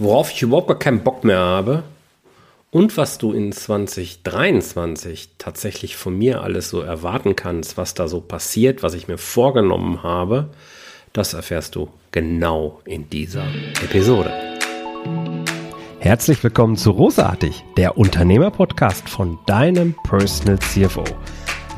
worauf ich überhaupt gar keinen Bock mehr habe und was du in 2023 tatsächlich von mir alles so erwarten kannst, was da so passiert, was ich mir vorgenommen habe, das erfährst du genau in dieser Episode. Herzlich willkommen zu Rosartig, der Unternehmerpodcast von deinem Personal CFO.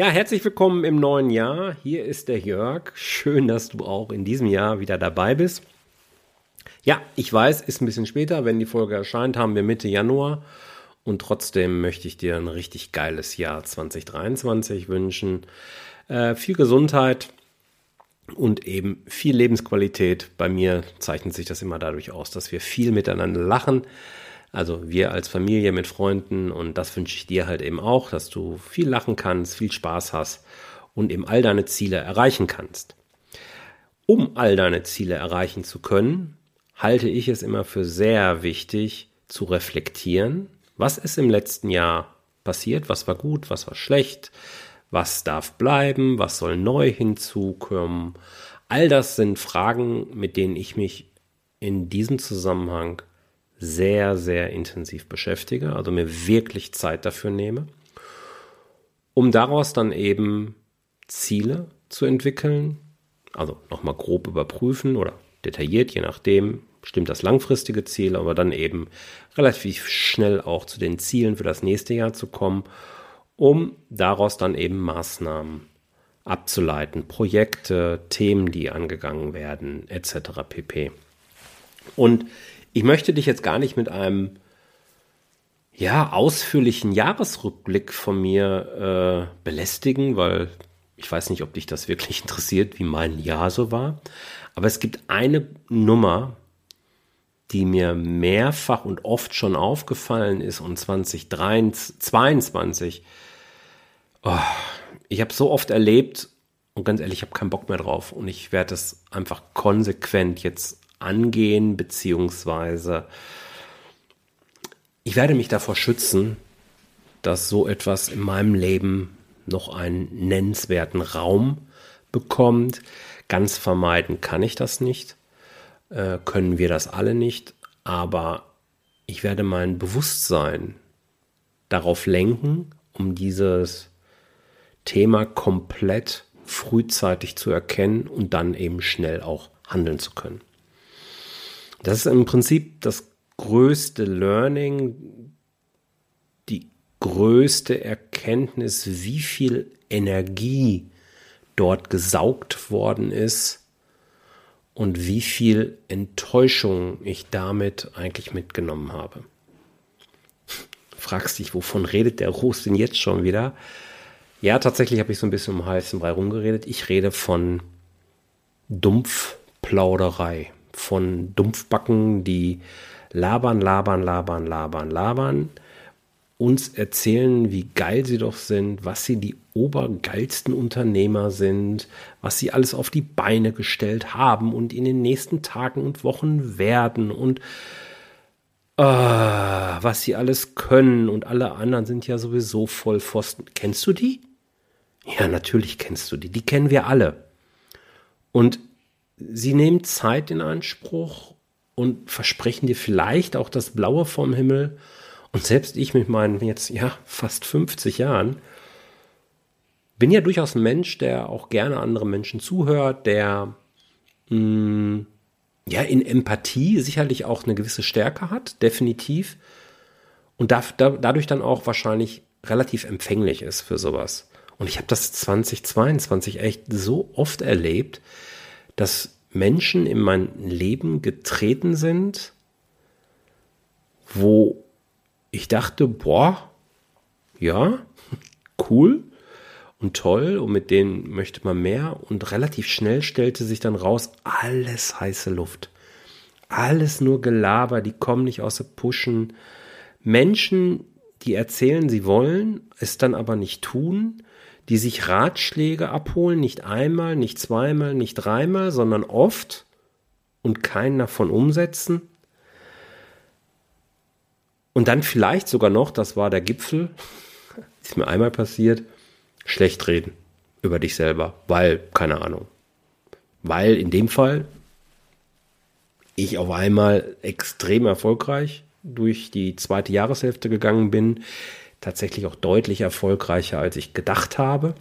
Ja, herzlich willkommen im neuen Jahr. Hier ist der Jörg. Schön, dass du auch in diesem Jahr wieder dabei bist. Ja, ich weiß, ist ein bisschen später. Wenn die Folge erscheint, haben wir Mitte Januar. Und trotzdem möchte ich dir ein richtig geiles Jahr 2023 wünschen. Äh, viel Gesundheit und eben viel Lebensqualität. Bei mir zeichnet sich das immer dadurch aus, dass wir viel miteinander lachen also wir als Familie mit Freunden und das wünsche ich dir halt eben auch, dass du viel lachen kannst, viel Spaß hast und eben all deine Ziele erreichen kannst. Um all deine Ziele erreichen zu können, halte ich es immer für sehr wichtig zu reflektieren, was ist im letzten Jahr passiert, was war gut, was war schlecht, was darf bleiben, was soll neu hinzukommen. All das sind Fragen, mit denen ich mich in diesem Zusammenhang sehr, sehr intensiv beschäftige, also mir wirklich Zeit dafür nehme, um daraus dann eben Ziele zu entwickeln, also nochmal grob überprüfen oder detailliert, je nachdem, stimmt das langfristige Ziel, aber dann eben relativ schnell auch zu den Zielen für das nächste Jahr zu kommen, um daraus dann eben Maßnahmen abzuleiten, Projekte, Themen, die angegangen werden, etc. pp. Und ich möchte dich jetzt gar nicht mit einem ja, ausführlichen Jahresrückblick von mir äh, belästigen, weil ich weiß nicht, ob dich das wirklich interessiert, wie mein Jahr so war. Aber es gibt eine Nummer, die mir mehrfach und oft schon aufgefallen ist und 2022, oh, ich habe so oft erlebt und ganz ehrlich, ich habe keinen Bock mehr drauf und ich werde es einfach konsequent jetzt angehen, beziehungsweise ich werde mich davor schützen, dass so etwas in meinem Leben noch einen nennenswerten Raum bekommt. Ganz vermeiden kann ich das nicht, äh, können wir das alle nicht, aber ich werde mein Bewusstsein darauf lenken, um dieses Thema komplett frühzeitig zu erkennen und dann eben schnell auch handeln zu können. Das ist im Prinzip das größte Learning, die größte Erkenntnis, wie viel Energie dort gesaugt worden ist und wie viel Enttäuschung ich damit eigentlich mitgenommen habe. Fragst dich, wovon redet der Rost denn jetzt schon wieder? Ja, tatsächlich habe ich so ein bisschen um heißen Brei rumgeredet. Ich rede von Dumpfplauderei von Dumpfbacken, die labern, labern, labern, labern, labern, uns erzählen, wie geil sie doch sind, was sie die obergeilsten Unternehmer sind, was sie alles auf die Beine gestellt haben und in den nächsten Tagen und Wochen werden und äh, was sie alles können und alle anderen sind ja sowieso voll Pfosten. Kennst du die? Ja, natürlich kennst du die. Die kennen wir alle. Und sie nehmen Zeit in Anspruch und versprechen dir vielleicht auch das Blaue vom Himmel. Und selbst ich mit meinen jetzt, ja, fast 50 Jahren, bin ja durchaus ein Mensch, der auch gerne anderen Menschen zuhört, der mh, mm, ja in Empathie sicherlich auch eine gewisse Stärke hat, definitiv. Und da, da, dadurch dann auch wahrscheinlich relativ empfänglich ist für sowas. Und ich habe das 2022 echt so oft erlebt, dass Menschen in mein Leben getreten sind, wo ich dachte, boah, ja, cool und toll und mit denen möchte man mehr und relativ schnell stellte sich dann raus, alles heiße Luft. Alles nur Gelaber, die kommen nicht aus der Pushen. Menschen, die erzählen, sie wollen, es dann aber nicht tun, die sich Ratschläge abholen, nicht einmal, nicht zweimal, nicht dreimal, sondern oft und keinen davon umsetzen. Und dann vielleicht sogar noch, das war der Gipfel, ist mir einmal passiert, schlecht reden über dich selber, weil, keine Ahnung, weil in dem Fall ich auf einmal extrem erfolgreich durch die zweite Jahreshälfte gegangen bin, tatsächlich auch deutlich erfolgreicher, als ich gedacht habe.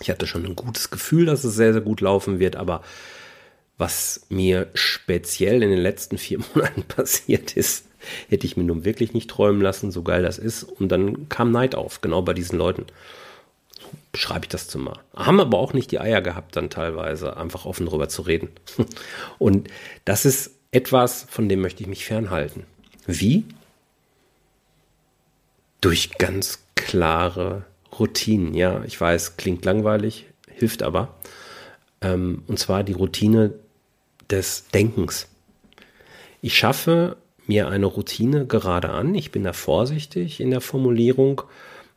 Ich hatte schon ein gutes Gefühl, dass es sehr, sehr gut laufen wird, aber was mir speziell in den letzten vier Monaten passiert ist, hätte ich mir nun wirklich nicht träumen lassen, so geil das ist. Und dann kam Neid auf, genau bei diesen Leuten. So beschreibe ich das zumal. Haben aber auch nicht die Eier gehabt, dann teilweise einfach offen darüber zu reden. Und das ist etwas, von dem möchte ich mich fernhalten. Wie? Durch ganz klare Routinen. Ja, ich weiß, klingt langweilig, hilft aber. Ähm, und zwar die Routine des Denkens. Ich schaffe mir eine Routine gerade an. Ich bin da vorsichtig in der Formulierung,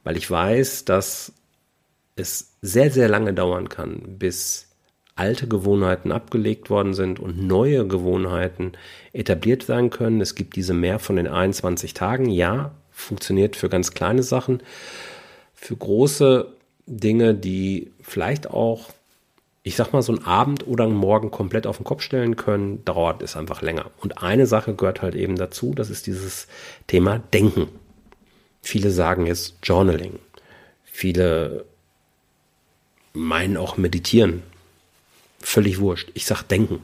weil ich weiß, dass es sehr, sehr lange dauern kann, bis alte Gewohnheiten abgelegt worden sind und neue Gewohnheiten etabliert sein können. Es gibt diese mehr von den 21 Tagen. Ja, funktioniert für ganz kleine Sachen. Für große Dinge, die vielleicht auch, ich sag mal, so einen Abend oder einen Morgen komplett auf den Kopf stellen können, dauert es einfach länger. Und eine Sache gehört halt eben dazu, das ist dieses Thema Denken. Viele sagen jetzt Journaling. Viele meinen auch meditieren völlig wurscht. Ich sag denken.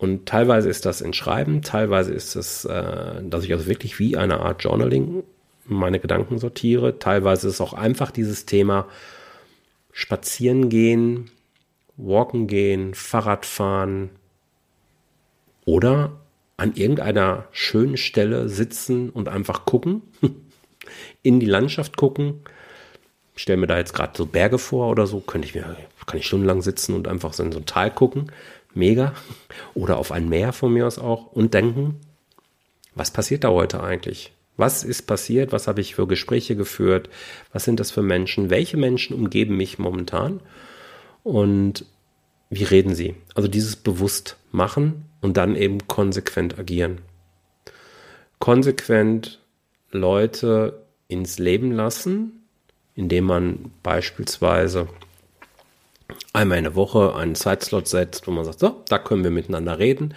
Und teilweise ist das in Schreiben, teilweise ist es, äh, dass ich also wirklich wie eine Art Journaling meine Gedanken sortiere. Teilweise ist es auch einfach dieses Thema spazieren gehen, walken gehen, Fahrrad fahren oder an irgendeiner schönen Stelle sitzen und einfach gucken, in die Landschaft gucken, stelle mir da jetzt gerade so Berge vor oder so, könnte ich mir, kann ich stundenlang sitzen und einfach so in so ein Tal gucken. Mega. Oder auf ein Meer von mir aus auch und denken, was passiert da heute eigentlich? Was ist passiert? Was habe ich für Gespräche geführt? Was sind das für Menschen? Welche Menschen umgeben mich momentan? Und wie reden sie? Also dieses bewusst machen und dann eben konsequent agieren. Konsequent Leute ins Leben lassen, indem man beispielsweise einmal in der Woche einen Zeitslot setzt, wo man sagt, so, da können wir miteinander reden,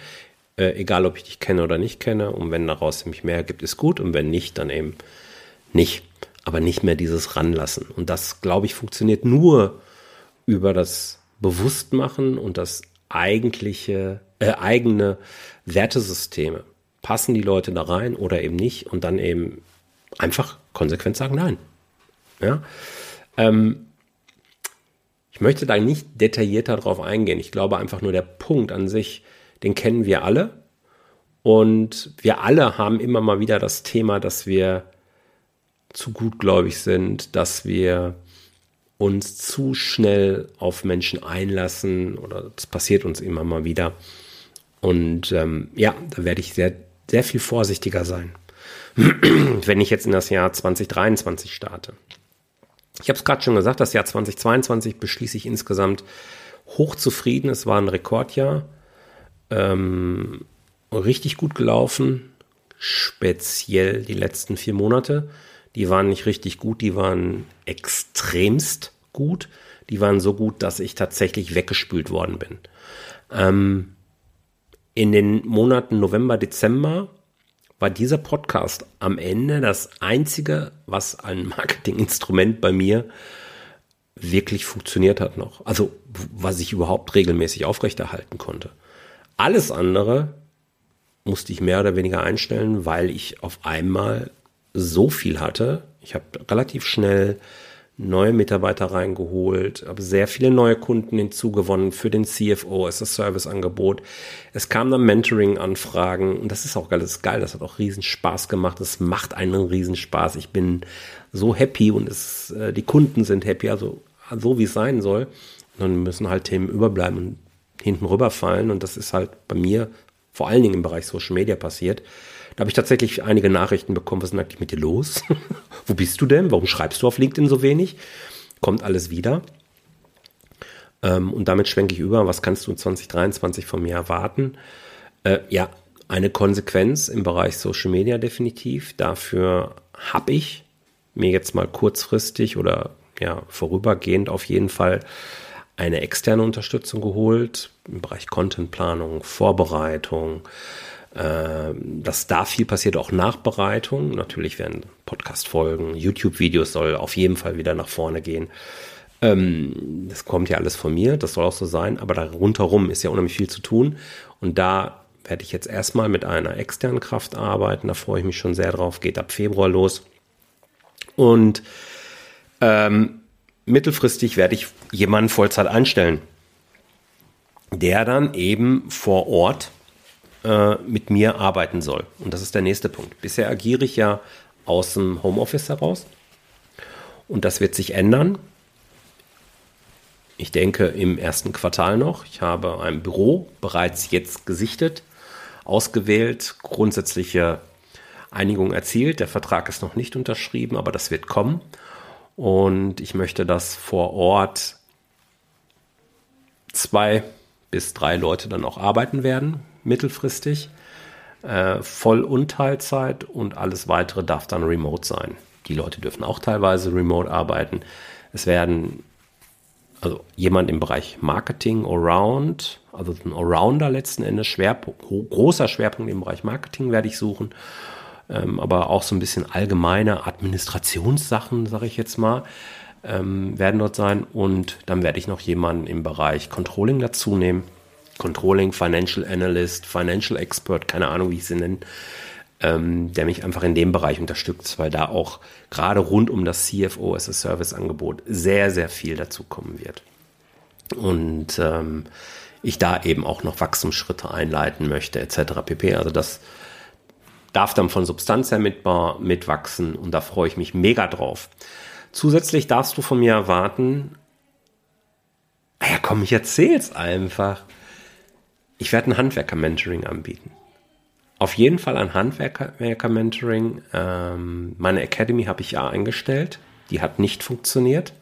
äh, egal ob ich dich kenne oder nicht kenne. Und wenn daraus nämlich mehr gibt, ist gut. Und wenn nicht, dann eben nicht. Aber nicht mehr dieses Ranlassen. Und das, glaube ich, funktioniert nur über das Bewusstmachen und das eigentliche, äh, eigene Wertesysteme. Passen die Leute da rein oder eben nicht? Und dann eben einfach konsequent sagen, nein. Ja? Ähm, ich möchte da nicht detaillierter drauf eingehen. Ich glaube einfach nur der Punkt an sich, den kennen wir alle. Und wir alle haben immer mal wieder das Thema, dass wir zu gutgläubig sind, dass wir uns zu schnell auf Menschen einlassen oder das passiert uns immer mal wieder. Und ähm, ja, da werde ich sehr, sehr viel vorsichtiger sein, wenn ich jetzt in das Jahr 2023 starte. Ich habe es gerade schon gesagt, das Jahr 2022 beschließe ich insgesamt hochzufrieden. Es war ein Rekordjahr. Ähm, richtig gut gelaufen. Speziell die letzten vier Monate. Die waren nicht richtig gut, die waren extremst gut. Die waren so gut, dass ich tatsächlich weggespült worden bin. Ähm, in den Monaten November, Dezember war dieser Podcast am Ende das einzige, was ein Marketinginstrument bei mir wirklich funktioniert hat noch. Also, was ich überhaupt regelmäßig aufrechterhalten konnte. Alles andere musste ich mehr oder weniger einstellen, weil ich auf einmal so viel hatte. Ich habe relativ schnell neue Mitarbeiter reingeholt, habe sehr viele neue Kunden hinzugewonnen für den CFO als das Serviceangebot. Es kamen dann Mentoring-Anfragen und das ist auch geil, das ist geil, das hat auch riesen Spaß gemacht, es macht einen riesen Spaß. Ich bin so happy und es, äh, die Kunden sind happy, also so wie es sein soll. Und dann müssen halt Themen überbleiben und hinten rüberfallen und das ist halt bei mir vor allen Dingen im Bereich Social Media passiert. Da habe ich tatsächlich einige Nachrichten bekommen, was ist denn eigentlich mit dir los? Wo bist du denn? Warum schreibst du auf LinkedIn so wenig? Kommt alles wieder. Ähm, und damit schwenke ich über, was kannst du in 2023 von mir erwarten? Äh, ja, eine Konsequenz im Bereich Social Media definitiv. Dafür habe ich mir jetzt mal kurzfristig oder ja, vorübergehend auf jeden Fall eine externe Unterstützung geholt im Bereich Contentplanung, Vorbereitung, dass da viel passiert, auch Nachbereitung. Natürlich werden Podcast-Folgen, YouTube-Videos soll auf jeden Fall wieder nach vorne gehen. Ähm, das kommt ja alles von mir, das soll auch so sein, aber da rundherum ist ja unheimlich viel zu tun. Und da werde ich jetzt erstmal mit einer externen Kraft arbeiten. Da freue ich mich schon sehr drauf. Geht ab Februar los. Und ähm, mittelfristig werde ich jemanden Vollzeit einstellen, der dann eben vor Ort äh, mit mir arbeiten soll. Und das ist der nächste Punkt. Bisher agiere ich ja aus dem Homeoffice heraus. Und das wird sich ändern. Ich denke im ersten Quartal noch. Ich habe ein Büro bereits jetzt gesichtet, ausgewählt, grundsätzliche Einigung erzielt. Der Vertrag ist noch nicht unterschrieben, aber das wird kommen. Und ich möchte, dass vor Ort zwei bis drei Leute dann auch arbeiten werden, mittelfristig. Äh, Voll- und Teilzeit und alles weitere darf dann remote sein. Die Leute dürfen auch teilweise remote arbeiten. Es werden also jemand im Bereich Marketing Around, also ein Allrounder letzten Endes, Schwerpunkt, großer Schwerpunkt im Bereich Marketing werde ich suchen ähm, aber auch so ein bisschen allgemeine Administrationssachen, sage ich jetzt mal, ähm, werden dort sein. Und dann werde ich noch jemanden im Bereich Controlling dazu nehmen. Controlling, Financial Analyst, Financial Expert, keine Ahnung, wie ich sie nenne, ähm, der mich einfach in dem Bereich unterstützt, weil da auch gerade rund um das CFO as a Service Angebot sehr, sehr viel dazu kommen wird. Und ähm, ich da eben auch noch Wachstumsschritte einleiten möchte, etc. pp. Also das darf dann von Substanz her mit, mitwachsen und da freue ich mich mega drauf. Zusätzlich darfst du von mir erwarten, ah ja komm, ich erzähl's einfach. Ich werde ein Handwerker-Mentoring anbieten. Auf jeden Fall ein Handwerker-Mentoring. Ähm, meine Academy habe ich ja eingestellt. Die hat nicht funktioniert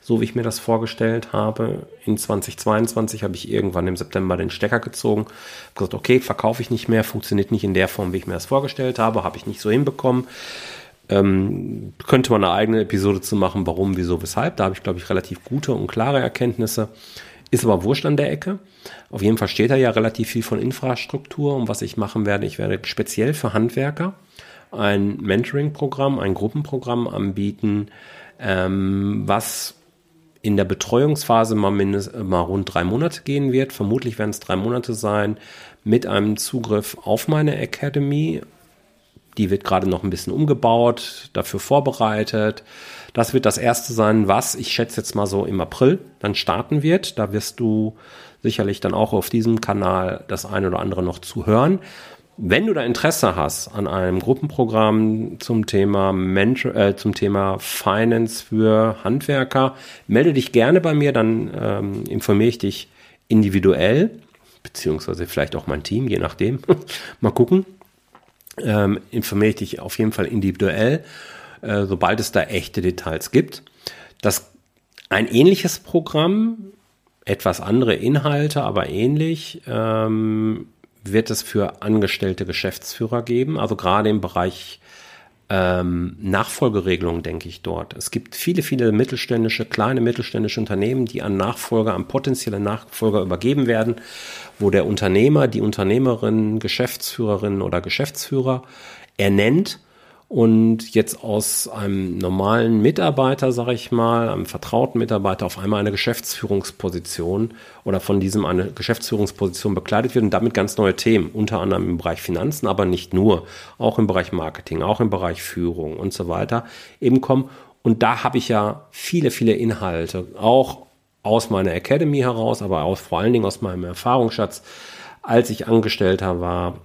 so wie ich mir das vorgestellt habe. In 2022 habe ich irgendwann im September den Stecker gezogen, gesagt, okay, verkaufe ich nicht mehr, funktioniert nicht in der Form, wie ich mir das vorgestellt habe, habe ich nicht so hinbekommen. Ähm, könnte man eine eigene Episode zu machen, warum, wieso, weshalb. Da habe ich, glaube ich, relativ gute und klare Erkenntnisse. Ist aber wurscht an der Ecke. Auf jeden Fall steht da ja relativ viel von Infrastruktur und was ich machen werde. Ich werde speziell für Handwerker ein Mentoring-Programm, ein Gruppenprogramm anbieten, ähm, was in der Betreuungsphase mal, mindest, mal rund drei Monate gehen wird. Vermutlich werden es drei Monate sein mit einem Zugriff auf meine Academy. Die wird gerade noch ein bisschen umgebaut, dafür vorbereitet. Das wird das erste sein, was ich schätze jetzt mal so im April dann starten wird. Da wirst du sicherlich dann auch auf diesem Kanal das eine oder andere noch zu hören. Wenn du da Interesse hast an einem Gruppenprogramm zum Thema Mentor, äh, zum Thema Finance für Handwerker, melde dich gerne bei mir, dann ähm, informiere ich dich individuell, beziehungsweise vielleicht auch mein Team, je nachdem. Mal gucken. Ähm, informiere ich dich auf jeden Fall individuell, äh, sobald es da echte Details gibt. Das ein ähnliches Programm, etwas andere Inhalte, aber ähnlich. Ähm, wird es für angestellte Geschäftsführer geben, also gerade im Bereich ähm, Nachfolgeregelung, denke ich dort. Es gibt viele, viele mittelständische, kleine mittelständische Unternehmen, die an Nachfolger, an potenzielle Nachfolger übergeben werden, wo der Unternehmer, die Unternehmerin, Geschäftsführerin oder Geschäftsführer ernennt und jetzt aus einem normalen Mitarbeiter, sage ich mal, einem vertrauten Mitarbeiter auf einmal eine Geschäftsführungsposition oder von diesem eine Geschäftsführungsposition bekleidet wird und damit ganz neue Themen, unter anderem im Bereich Finanzen, aber nicht nur, auch im Bereich Marketing, auch im Bereich Führung und so weiter eben kommen. Und da habe ich ja viele, viele Inhalte, auch aus meiner Academy heraus, aber auch vor allen Dingen aus meinem Erfahrungsschatz, als ich Angestellter war,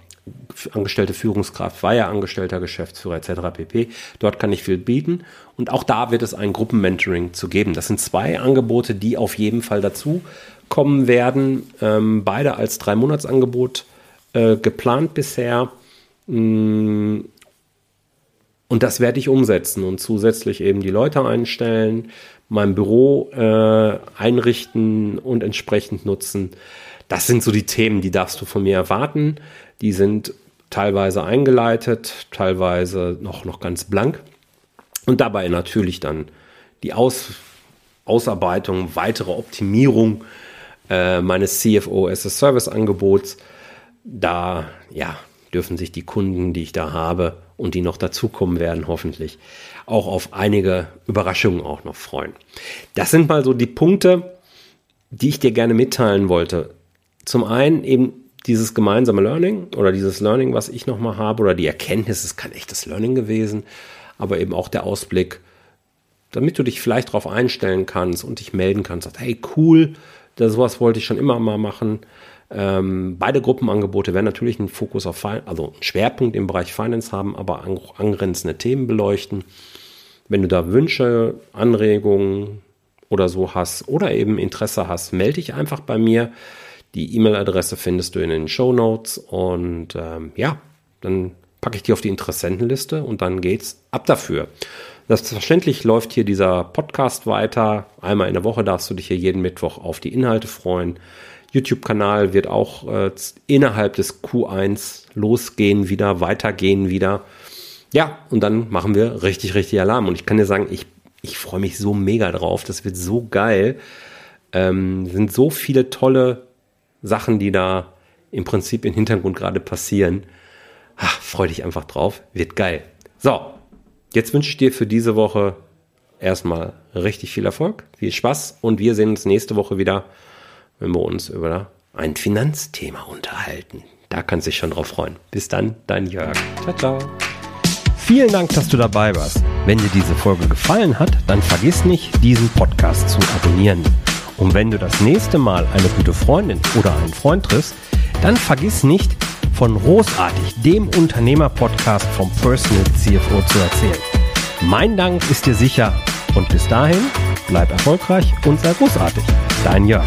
angestellte Führungskraft, war ja angestellter Geschäftsführer etc. pp. Dort kann ich viel bieten und auch da wird es ein Gruppenmentoring zu geben. Das sind zwei Angebote, die auf jeden Fall dazu kommen werden. Ähm, beide als drei Monatsangebot äh, geplant bisher. Mm, und das werde ich umsetzen und zusätzlich eben die Leute einstellen, mein Büro äh, einrichten und entsprechend nutzen. Das sind so die Themen, die darfst du von mir erwarten. Die sind teilweise eingeleitet, teilweise noch, noch ganz blank. Und dabei natürlich dann die Aus, Ausarbeitung, weitere Optimierung äh, meines CFO as a Service Angebots. Da, ja, dürfen sich die Kunden, die ich da habe und die noch dazukommen werden, hoffentlich auch auf einige Überraschungen auch noch freuen. Das sind mal so die Punkte, die ich dir gerne mitteilen wollte. Zum einen eben dieses gemeinsame Learning oder dieses Learning, was ich nochmal habe, oder die Erkenntnis, es kann echtes Learning gewesen, aber eben auch der Ausblick, damit du dich vielleicht darauf einstellen kannst und dich melden kannst, sagst, hey cool, das, sowas wollte ich schon immer mal machen. Ähm, beide Gruppenangebote werden natürlich einen Fokus auf, also einen Schwerpunkt im Bereich Finance haben, aber auch angrenzende Themen beleuchten. Wenn du da Wünsche, Anregungen oder so hast oder eben Interesse hast, melde dich einfach bei mir. Die E-Mail-Adresse findest du in den Show Notes und ähm, ja, dann packe ich die auf die Interessentenliste und dann geht's ab dafür. Selbstverständlich läuft hier dieser Podcast weiter. Einmal in der Woche darfst du dich hier jeden Mittwoch auf die Inhalte freuen. YouTube-Kanal wird auch äh, innerhalb des Q1 losgehen wieder, weitergehen wieder. Ja, und dann machen wir richtig, richtig Alarm. Und ich kann dir sagen, ich, ich freue mich so mega drauf. Das wird so geil. Ähm, sind so viele tolle Sachen, die da im Prinzip im Hintergrund gerade passieren. Ach, freu dich einfach drauf. Wird geil. So, jetzt wünsche ich dir für diese Woche erstmal richtig viel Erfolg, viel Spaß und wir sehen uns nächste Woche wieder, wenn wir uns über ein Finanzthema unterhalten. Da kannst du dich schon drauf freuen. Bis dann, dein Jörg. Ciao, ciao. Vielen Dank, dass du dabei warst. Wenn dir diese Folge gefallen hat, dann vergiss nicht, diesen Podcast zu abonnieren. Und wenn du das nächste Mal eine gute Freundin oder einen Freund triffst, dann vergiss nicht, von Großartig, dem Unternehmer-Podcast vom Personal CFO zu erzählen. Mein Dank ist dir sicher und bis dahin bleib erfolgreich und sei großartig. Dein Jörg.